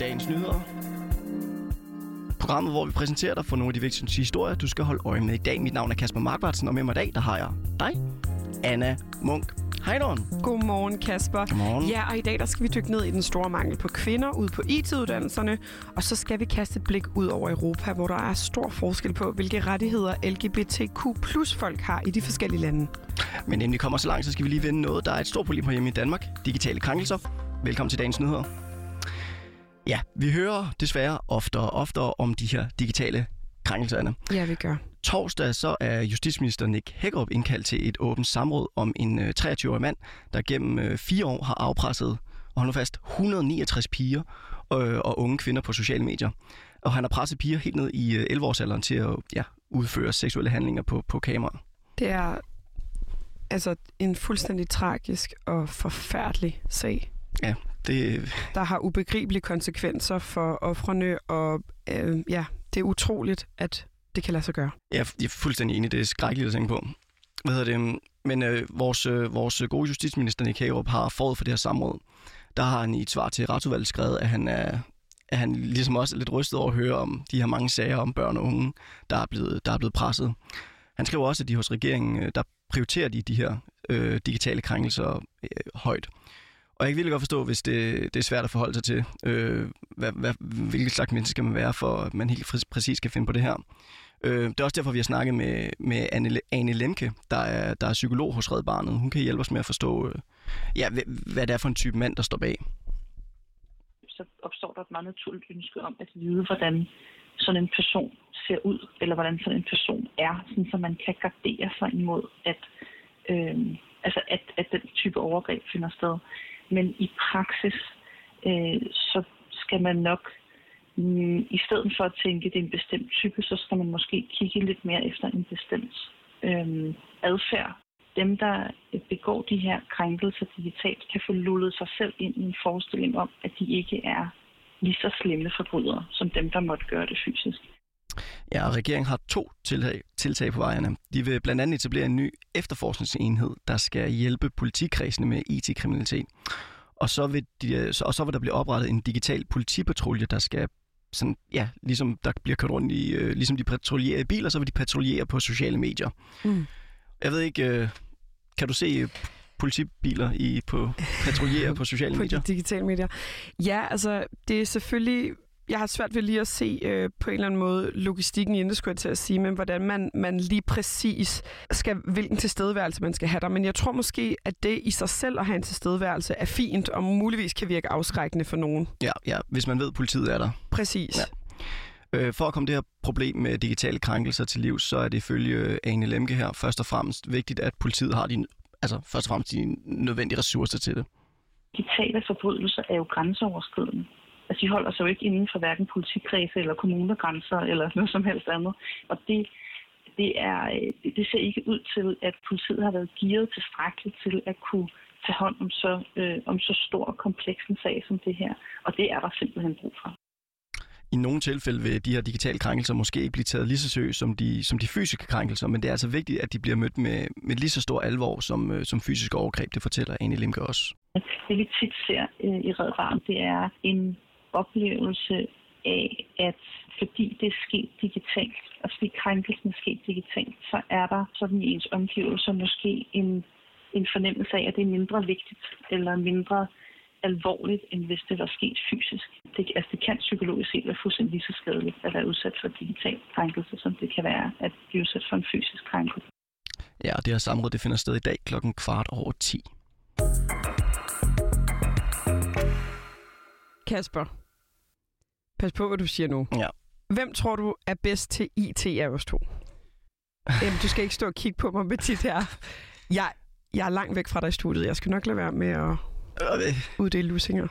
dagens nyheder. Programmet, hvor vi præsenterer dig for nogle af de vigtigste historier, du skal holde øje med i dag. Mit navn er Kasper Markvartsen, og med mig i dag, der har jeg dig, Anna Munk. Hej, Dawn. Godmorgen, Kasper. Godmorgen. Ja, og i dag der skal vi dykke ned i den store mangel på kvinder ud på IT-uddannelserne, og så skal vi kaste et blik ud over Europa, hvor der er stor forskel på, hvilke rettigheder LGBTQ plus folk har i de forskellige lande. Men inden vi kommer så langt, så skal vi lige vende noget, der er et stort problem hjemme i Danmark. Digitale krænkelser. Velkommen til dagens nyheder. Ja, vi hører desværre oftere og oftere om de her digitale krænkelser, Anna. Ja, vi gør. Torsdag så er justitsminister Nick Hækkerup indkaldt til et åbent samråd om en øh, 23-årig mand, der gennem øh, fire år har afpresset, og nu fast, 169 piger øh, og unge kvinder på sociale medier. Og han har presset piger helt ned i øh, 11-årsalderen til at ja, udføre seksuelle handlinger på, på kamera. Det er altså en fuldstændig tragisk og forfærdelig sag. Ja, det, Der har ubegribelige konsekvenser for offrene, og øh, ja, det er utroligt, at det kan lade sig gøre. jeg, er- jeg er fuldstændig enig, det er skrækkeligt at tænke på. Hvad hedder det? Men øh, vores, øh, vores gode justitsminister Nick Hækkerup har forud for det her samråd, der har han i et svar til retsudvalget skrevet, at han er, at han ligesom også er lidt rystet over at høre om de her mange sager om børn og unge, der er blevet, der er blevet presset. Han skriver også, at de hos regeringen, øh, der prioriterer de de her øh, digitale krænkelser øh, højt. Og jeg kan virkelig godt forstå, hvis det, det er svært at forholde sig til, øh, hvad, hvad, hvilket slags menneske skal man være, for at man helt præcis skal finde på det her. Øh, det er også derfor, vi har snakket med, med Anne, Anne Lemke, der er, der er psykolog hos Red Barnet. Hun kan hjælpe os med at forstå, øh, ja, hvad, hvad det er for en type mand, der står bag. så opstår der et meget naturligt ønske om at vide, hvordan sådan en person ser ud, eller hvordan sådan en person er, sådan så man kan gardere sig imod, at, øh, altså at, at den type overgreb finder sted. Men i praksis, øh, så skal man nok, mm, i stedet for at tænke, at det er en bestemt type, så skal man måske kigge lidt mere efter en bestemt øh, adfærd. Dem, der øh, begår de her krænkelser digitalt, kan få lullet sig selv ind i en forestilling om, at de ikke er lige så slemme forbrydere, som dem, der måtte gøre det fysisk. Ja, og regeringen har to tiltag, tiltag på vejene. De vil blandt andet etablere en ny efterforskningsenhed, der skal hjælpe politikredsene med IT-kriminalitet. Og så, vil de, og så vil der blive oprettet en digital politipatrulje, der skal sådan, ja, ligesom der bliver kørt rundt i, øh, ligesom de patruljerer i biler, så vil de patruljere på sociale medier. Mm. Jeg ved ikke, øh, kan du se øh, politibiler i på patruljere på sociale på medier? de digitale medier. Ja, altså, det er selvfølgelig... Jeg har svært ved lige at se øh, på en eller anden måde logistikken i det, skulle jeg til at sige, men hvordan man, man lige præcis skal, hvilken tilstedeværelse man skal have der. Men jeg tror måske, at det i sig selv at have en tilstedeværelse er fint, og muligvis kan virke afskrækkende for nogen. Ja, ja, hvis man ved, at politiet er der. Præcis. Ja. Øh, for at komme det her problem med digitale krænkelser til livs, så er det ifølge Ane Lemke her først og fremmest vigtigt, at politiet har de, altså først og fremmest de nødvendige ressourcer til det. Digitale forbrydelser er jo grænseoverskridende. Altså, de holder sig jo ikke inden for hverken politikredse eller kommunegrænser eller noget som helst andet. Og det, det, er, øh, det, ser ikke ud til, at politiet har været gearet tilstrækkeligt til at kunne tage hånd om så, øh, om så stor og kompleks en sag som det her. Og det er der simpelthen brug for. I nogle tilfælde vil de her digitale krænkelser måske ikke blive taget lige så seriøst som de, som de fysiske krænkelser, men det er altså vigtigt, at de bliver mødt med, med lige så stor alvor som, øh, som fysiske overgreb. Det fortæller Ane Lemke også. Det vi tit ser øh, i Red Barn, det er en oplevelse af, at fordi det er sket digitalt, og fordi krænkelsen er sket digitalt, så er der sådan i ens omgivelser måske en, en fornemmelse af, at det er mindre vigtigt eller mindre alvorligt, end hvis det var sket fysisk. Det, altså det kan psykologisk set være fuldstændig lige så skadeligt at være udsat for digital krænkelse, som det kan være at blive udsat for en fysisk krænkelse. Ja, og det her samråd det finder sted i dag klokken kvart over 10. Kasper, pas på, hvad du siger nu. Ja. Hvem tror du er bedst til IT af os to? Jamen, du skal ikke stå og kigge på mig med dit her. Jeg, jeg er langt væk fra dig i studiet. Jeg skal nok lade være med at Og det, uddele lusinger.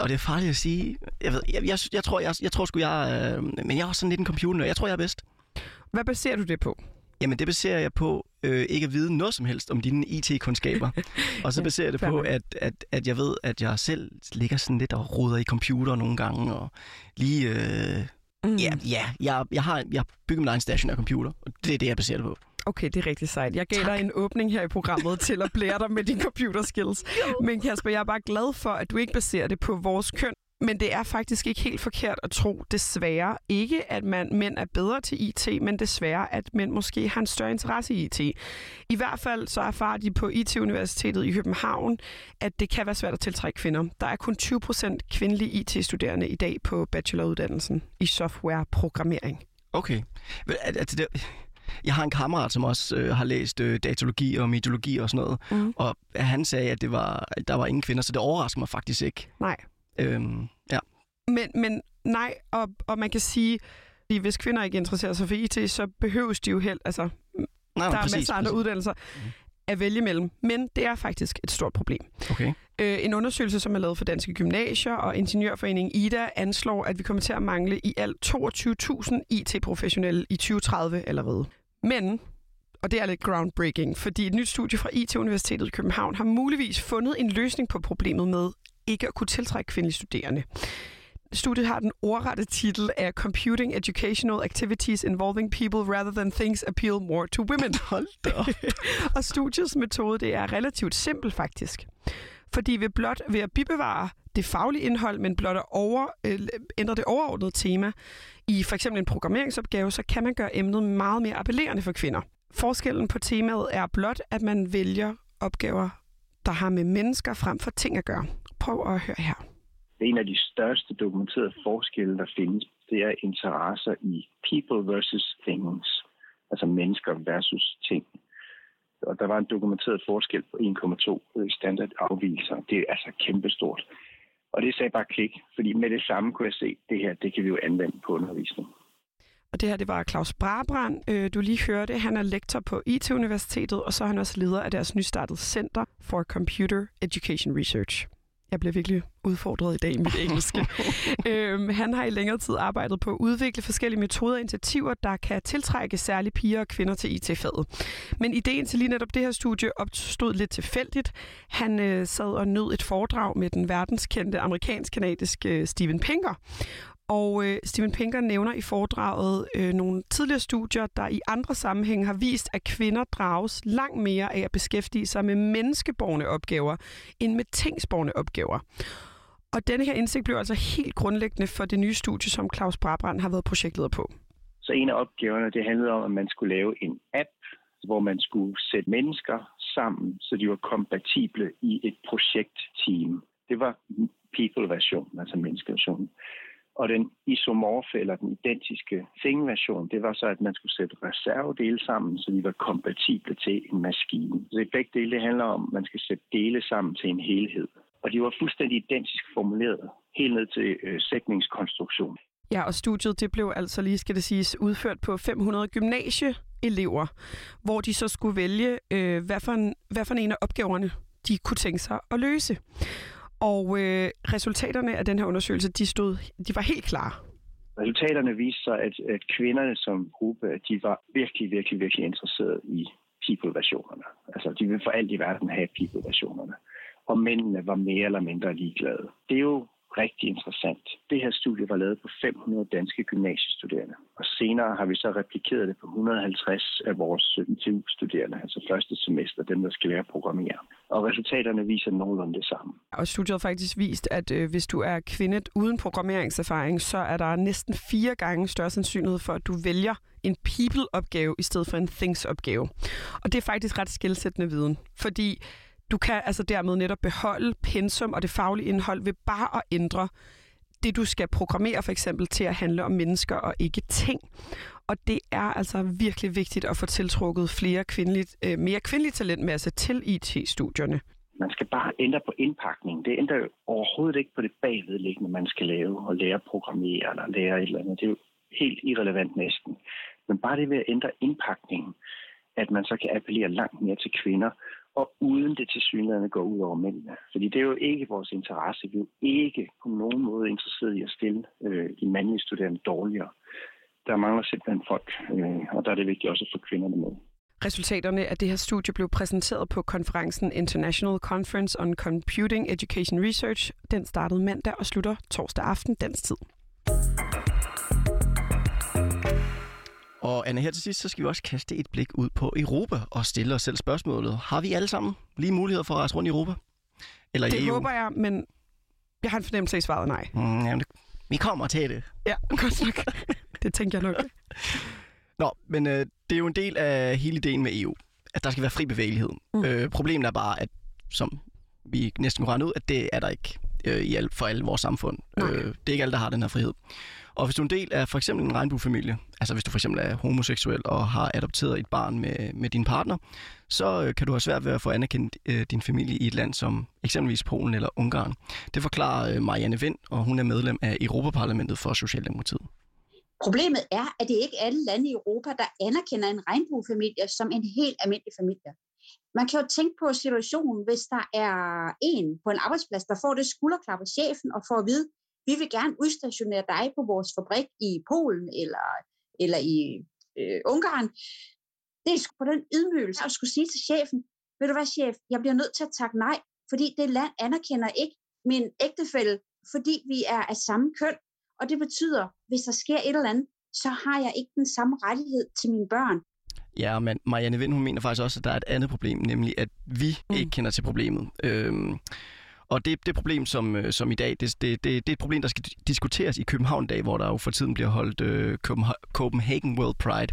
og det er farligt at sige. Jeg, ved, jeg, jeg, jeg tror, jeg, jeg tror sgu, jeg... Øh, men jeg er også sådan lidt en computer. Jeg tror, jeg er bedst. Hvad baserer du det på? Jamen, det baserer jeg på øh, ikke at vide noget som helst om dine IT-kundskaber. og så baserer jeg det på, at, at, at jeg ved, at jeg selv ligger sådan lidt og roder i computer nogle gange, og lige... Øh, Mm. ja, ja jeg, jeg, har, jeg har bygget min egen stationær computer, og det er det, jeg baserer det på. Okay, det er rigtig sejt. Jeg gav dig en åbning her i programmet til at blære dig med dine computer skills. Men Kasper, jeg er bare glad for, at du ikke baserer det på vores køn, Men det er faktisk ikke helt forkert at tro, desværre ikke, at man, mænd er bedre til IT, men desværre, at mænd måske har en større interesse i IT. I hvert fald så erfarer de på IT-universitetet i København, at det kan være svært at tiltrække kvinder. Der er kun 20 procent kvindelige IT-studerende i dag på bacheloruddannelsen i softwareprogrammering. Okay. Altså, det, jeg har en kammerat, som også øh, har læst øh, datalogi og mediologi og sådan noget, mm. og han sagde, at det var, at der var ingen kvinder, så det overrasker mig faktisk ikke. Nej. Øhm, ja. Men, men nej, og, og man kan sige, at hvis kvinder ikke interesserer sig for IT, så behøves de jo helt, altså, Nej, der er præcis, masser af andre præcis. uddannelser Mhm. at vælge mellem. Men det er faktisk et stort problem. Okay. Øh, en undersøgelse, som er lavet for Danske Gymnasier og Ingeniørforeningen IDA, anslår, at vi kommer til at mangle i alt 22.000 IT-professionelle i 2030 allerede. Men, og det er lidt groundbreaking, fordi et nyt studie fra IT-universitetet i København har muligvis fundet en løsning på problemet med ikke at kunne tiltrække kvindelige studerende. Studiet har den ordrette titel af Computing Educational Activities Involving People Rather Than Things Appeal More to Women. Hold da og studiets metode det er relativt simpel faktisk. Fordi ved blot ved at bibevare det faglige indhold, men blot at over, øh, ændre det overordnede tema i for eksempel en programmeringsopgave, så kan man gøre emnet meget mere appellerende for kvinder. Forskellen på temaet er blot, at man vælger opgaver, der har med mennesker frem for ting at gøre. Prøv at høre her. En af de største dokumenterede forskelle, der findes, det er interesser i people versus things. Altså mennesker versus ting. Og der var en dokumenteret forskel på 1,2 standard afvielser. Det er altså kæmpestort. Og det sagde bare klik, fordi med det samme kunne jeg se, det her, det kan vi jo anvende på undervisning. Og det her, det var Claus Brabrand, øh, du lige hørte. Han er lektor på IT-universitetet, og så er han også leder af deres nystartede Center for Computer Education Research. Jeg bliver virkelig udfordret i dag i mit engelske. øhm, han har i længere tid arbejdet på at udvikle forskellige metoder og initiativer, der kan tiltrække særlige piger og kvinder til IT-faget. Men ideen til lige netop det her studie opstod lidt tilfældigt. Han øh, sad og nød et foredrag med den verdenskendte amerikansk-kanadiske øh, Steven Pinker. Og øh, Steven Pinker nævner i foredraget øh, nogle tidligere studier, der i andre sammenhænge har vist, at kvinder drages langt mere af at beskæftige sig med menneskeborgne opgaver, end med tingsborgne opgaver. Og denne her indsigt blev altså helt grundlæggende for det nye studie, som Claus Brabrand har været projektleder på. Så en af opgaverne, det handlede om, at man skulle lave en app, hvor man skulle sætte mennesker sammen, så de var kompatible i et projektteam. Det var people-versionen, altså menneskeversionen. Og den isomorfe, eller den identiske thing-version, det var så, at man skulle sætte reservedele sammen, så de var kompatible til en maskine. Så begge dele det handler om, at man skal sætte dele sammen til en helhed. Og de var fuldstændig identisk formuleret, helt ned til øh, sætningskonstruktion. Ja, og studiet det blev altså lige, skal det siges, udført på 500 gymnasieelever, hvor de så skulle vælge, øh, hvad, for en, hvad for en af opgaverne de kunne tænke sig at løse. Og øh, resultaterne af den her undersøgelse, de, stod, de var helt klare. Resultaterne viste sig, at, at kvinderne som gruppe, at de var virkelig, virkelig, virkelig interesserede i people-versionerne. Altså, de ville for alt i verden have people-versionerne. Og mændene var mere eller mindre ligeglade. Det er jo rigtig interessant. Det her studie var lavet på 500 danske gymnasiestuderende. Og senere har vi så replikeret det på 150 af vores ITU-studerende, altså første semester, dem der skal lære at programmere. Og resultaterne viser nogenlunde det samme. Og studiet har faktisk vist, at øh, hvis du er kvinde uden programmeringserfaring, så er der næsten fire gange større sandsynlighed for, at du vælger en people-opgave i stedet for en things-opgave. Og det er faktisk ret skilsættende viden, fordi du kan altså dermed netop beholde pensum og det faglige indhold ved bare at ændre det, du skal programmere for eksempel til at handle om mennesker og ikke ting. Og det er altså virkelig vigtigt at få tiltrukket flere kvindeligt, øh, mere kvindelig talentmasse til IT-studierne. Man skal bare ændre på indpakningen. Det ændrer jo overhovedet ikke på det bagvedliggende, man skal lave og lære at programmere eller lære et eller andet. Det er jo helt irrelevant næsten. Men bare det ved at ændre indpakningen, at man så kan appellere langt mere til kvinder, og uden det til synligheden går ud over mændene. Fordi det er jo ikke vores interesse. Vi er jo ikke på nogen måde interesseret i at stille øh, de mandlige studerende dårligere. Der mangler simpelthen folk, øh, og der er det vigtigt også at få kvinderne med. Resultaterne af det her studie blev præsenteret på konferencen International Conference on Computing Education Research. Den startede mandag og slutter torsdag aften dansk tid. Og Anna, her til sidst, så skal vi også kaste et blik ud på Europa og stille os selv spørgsmålet. Har vi alle sammen lige muligheder for at rejse rundt i Europa? Eller i Det EU? håber jeg, men Jeg har en fornemmelse af svaret nej. Mm, jamen, vi kommer til det. Ja, godt nok. det tænker jeg nok. Nå, men øh, det er jo en del af hele ideen med EU, at der skal være fri bevægelighed. Mm. Øh, problemet er bare, at som vi næsten kunne regne ud, at det er der ikke øh, i al, for alle vores samfund. Øh, det er ikke alle, der har den her frihed. Og hvis du er en del af for eksempel en regnbuefamilie, altså hvis du for eksempel er homoseksuel og har adopteret et barn med, med din partner, så øh, kan du have svært ved at få anerkendt øh, din familie i et land som eksempelvis Polen eller Ungarn. Det forklarer øh, Marianne Vind, og hun er medlem af Europaparlamentet for Socialdemokratiet. Problemet er, at det ikke er alle lande i Europa, der anerkender en regnbuefamilie som en helt almindelig familie. Man kan jo tænke på situationen, hvis der er en på en arbejdsplads, der får det skulderklap af chefen og får at vide, vi vil gerne udstationere dig på vores fabrik i Polen eller, eller i øh, Ungarn. Det er på den ydmygelse at skulle sige til chefen, ved du hvad chef, jeg bliver nødt til at takke nej, fordi det land anerkender ikke min ægtefælde, fordi vi er af samme køn, og det betyder, hvis der sker et eller andet, så har jeg ikke den samme rettighed til mine børn. Ja, men Marianne Vind, hun mener faktisk også, at der er et andet problem, nemlig at vi mm. ikke kender til problemet. Øhm, og det, det problem, som, øh, som i dag, det, det, det, det er et problem, der skal diskuteres i København dag, hvor der jo for tiden bliver holdt øh, Copenhagen World Pride.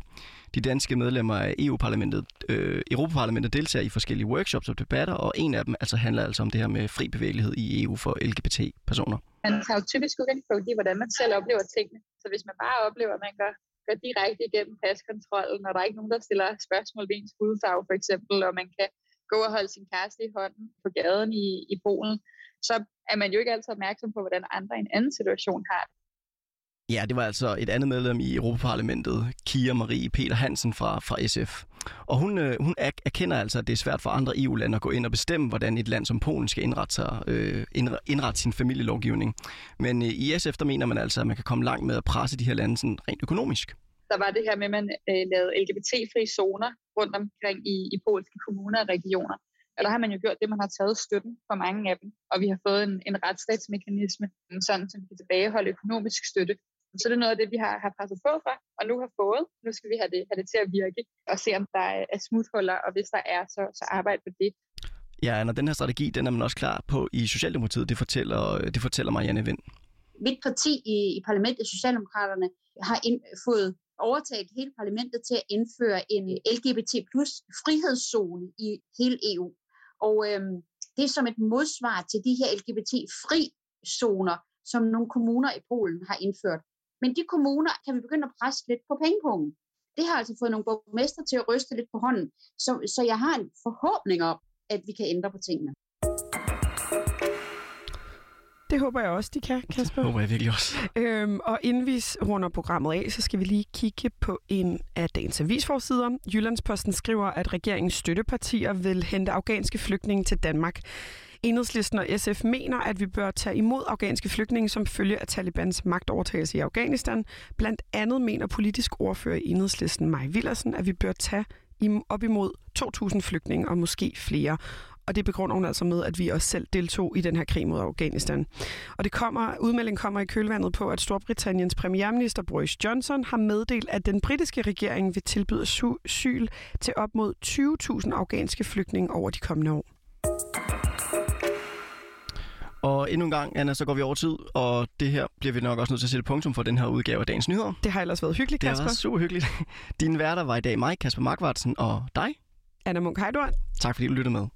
De danske medlemmer af EU-parlamentet, øh, Europaparlamentet deltager i forskellige workshops og debatter, og en af dem altså handler altså om det her med fri bevægelighed i EU for LGBT-personer. Man tager jo typisk udgangspunkt i, hvordan man selv oplever tingene. Så hvis man bare oplever, at man går, går direkte igennem paskontrollen, og der er ikke nogen, der stiller spørgsmål ved ens hudfarve for eksempel, og man kan gå og holde sin kæreste i hånden på gaden i, i Polen, så er man jo ikke altid opmærksom på, hvordan andre i en anden situation har det. Ja, det var altså et andet medlem i Europaparlamentet, Kia Marie Peter Hansen fra, fra SF. Og hun, øh, hun erkender altså, at det er svært for andre EU-lande at gå ind og bestemme, hvordan et land som Polen skal indrette, sig, øh, indrette sin familielovgivning. Men øh, i SF, der mener man altså, at man kan komme langt med at presse de her lande sådan rent økonomisk. Der var det her med, at man øh, lavede LGBT-fri zoner rundt omkring i, i polske kommuner og regioner. Og der har man jo gjort det, man har taget støtten for mange af dem, og vi har fået en, en retsstatsmekanisme, sådan som vi kan tilbageholde økonomisk støtte. Så det er noget af det, vi har, har presset på for, og nu har fået. Nu skal vi have det, have det til at virke, og se om der er smuthuller, og hvis der er, så, så arbejde på det. Ja, og den her strategi, den er man også klar på i Socialdemokratiet, det fortæller, det fortæller Marianne Vind. Mit parti i, i parlamentet, Socialdemokraterne, har ind, fået overtalt hele parlamentet til at indføre en LGBT plus frihedszone i hele EU. Og øhm, det er som et modsvar til de her LGBT-fri zoner, som nogle kommuner i Polen har indført. Men de kommuner kan vi begynde at presse lidt på pengepungen. Det har altså fået nogle borgmester til at ryste lidt på hånden. Så, så jeg har en forhåbning om, at vi kan ændre på tingene. Det håber jeg også, de kan, Kasper. Det håber jeg virkelig også. Øhm, og inden vi runder programmet af, så skal vi lige kigge på en af dagens avisforsider. Jyllandsposten skriver, at regeringens støttepartier vil hente afghanske flygtninge til Danmark. Enhedslisten og SF mener, at vi bør tage imod afghanske flygtninge som følge af Talibans magtovertagelse i Afghanistan. Blandt andet mener politisk ordfører i Enhedslisten Maj Villersen, at vi bør tage op imod 2.000 flygtninge og måske flere. Og det begrunder hun altså med, at vi også selv deltog i den her krig mod Afghanistan. Og det kommer, udmeldingen kommer i kølvandet på, at Storbritanniens premierminister Boris Johnson har meddelt, at den britiske regering vil tilbyde asyl til op mod 20.000 afghanske flygtninge over de kommende år. Og endnu en gang, Anna, så går vi over tid, og det her bliver vi nok også nødt til at sætte punktum for den her udgave af Dagens Nyheder. Det har ellers været hyggeligt, Kasper. Det har super hyggeligt. Din værter var i dag mig, Kasper Markvartsen, og dig. Anna Munk Heidorn. Tak fordi du lyttede med.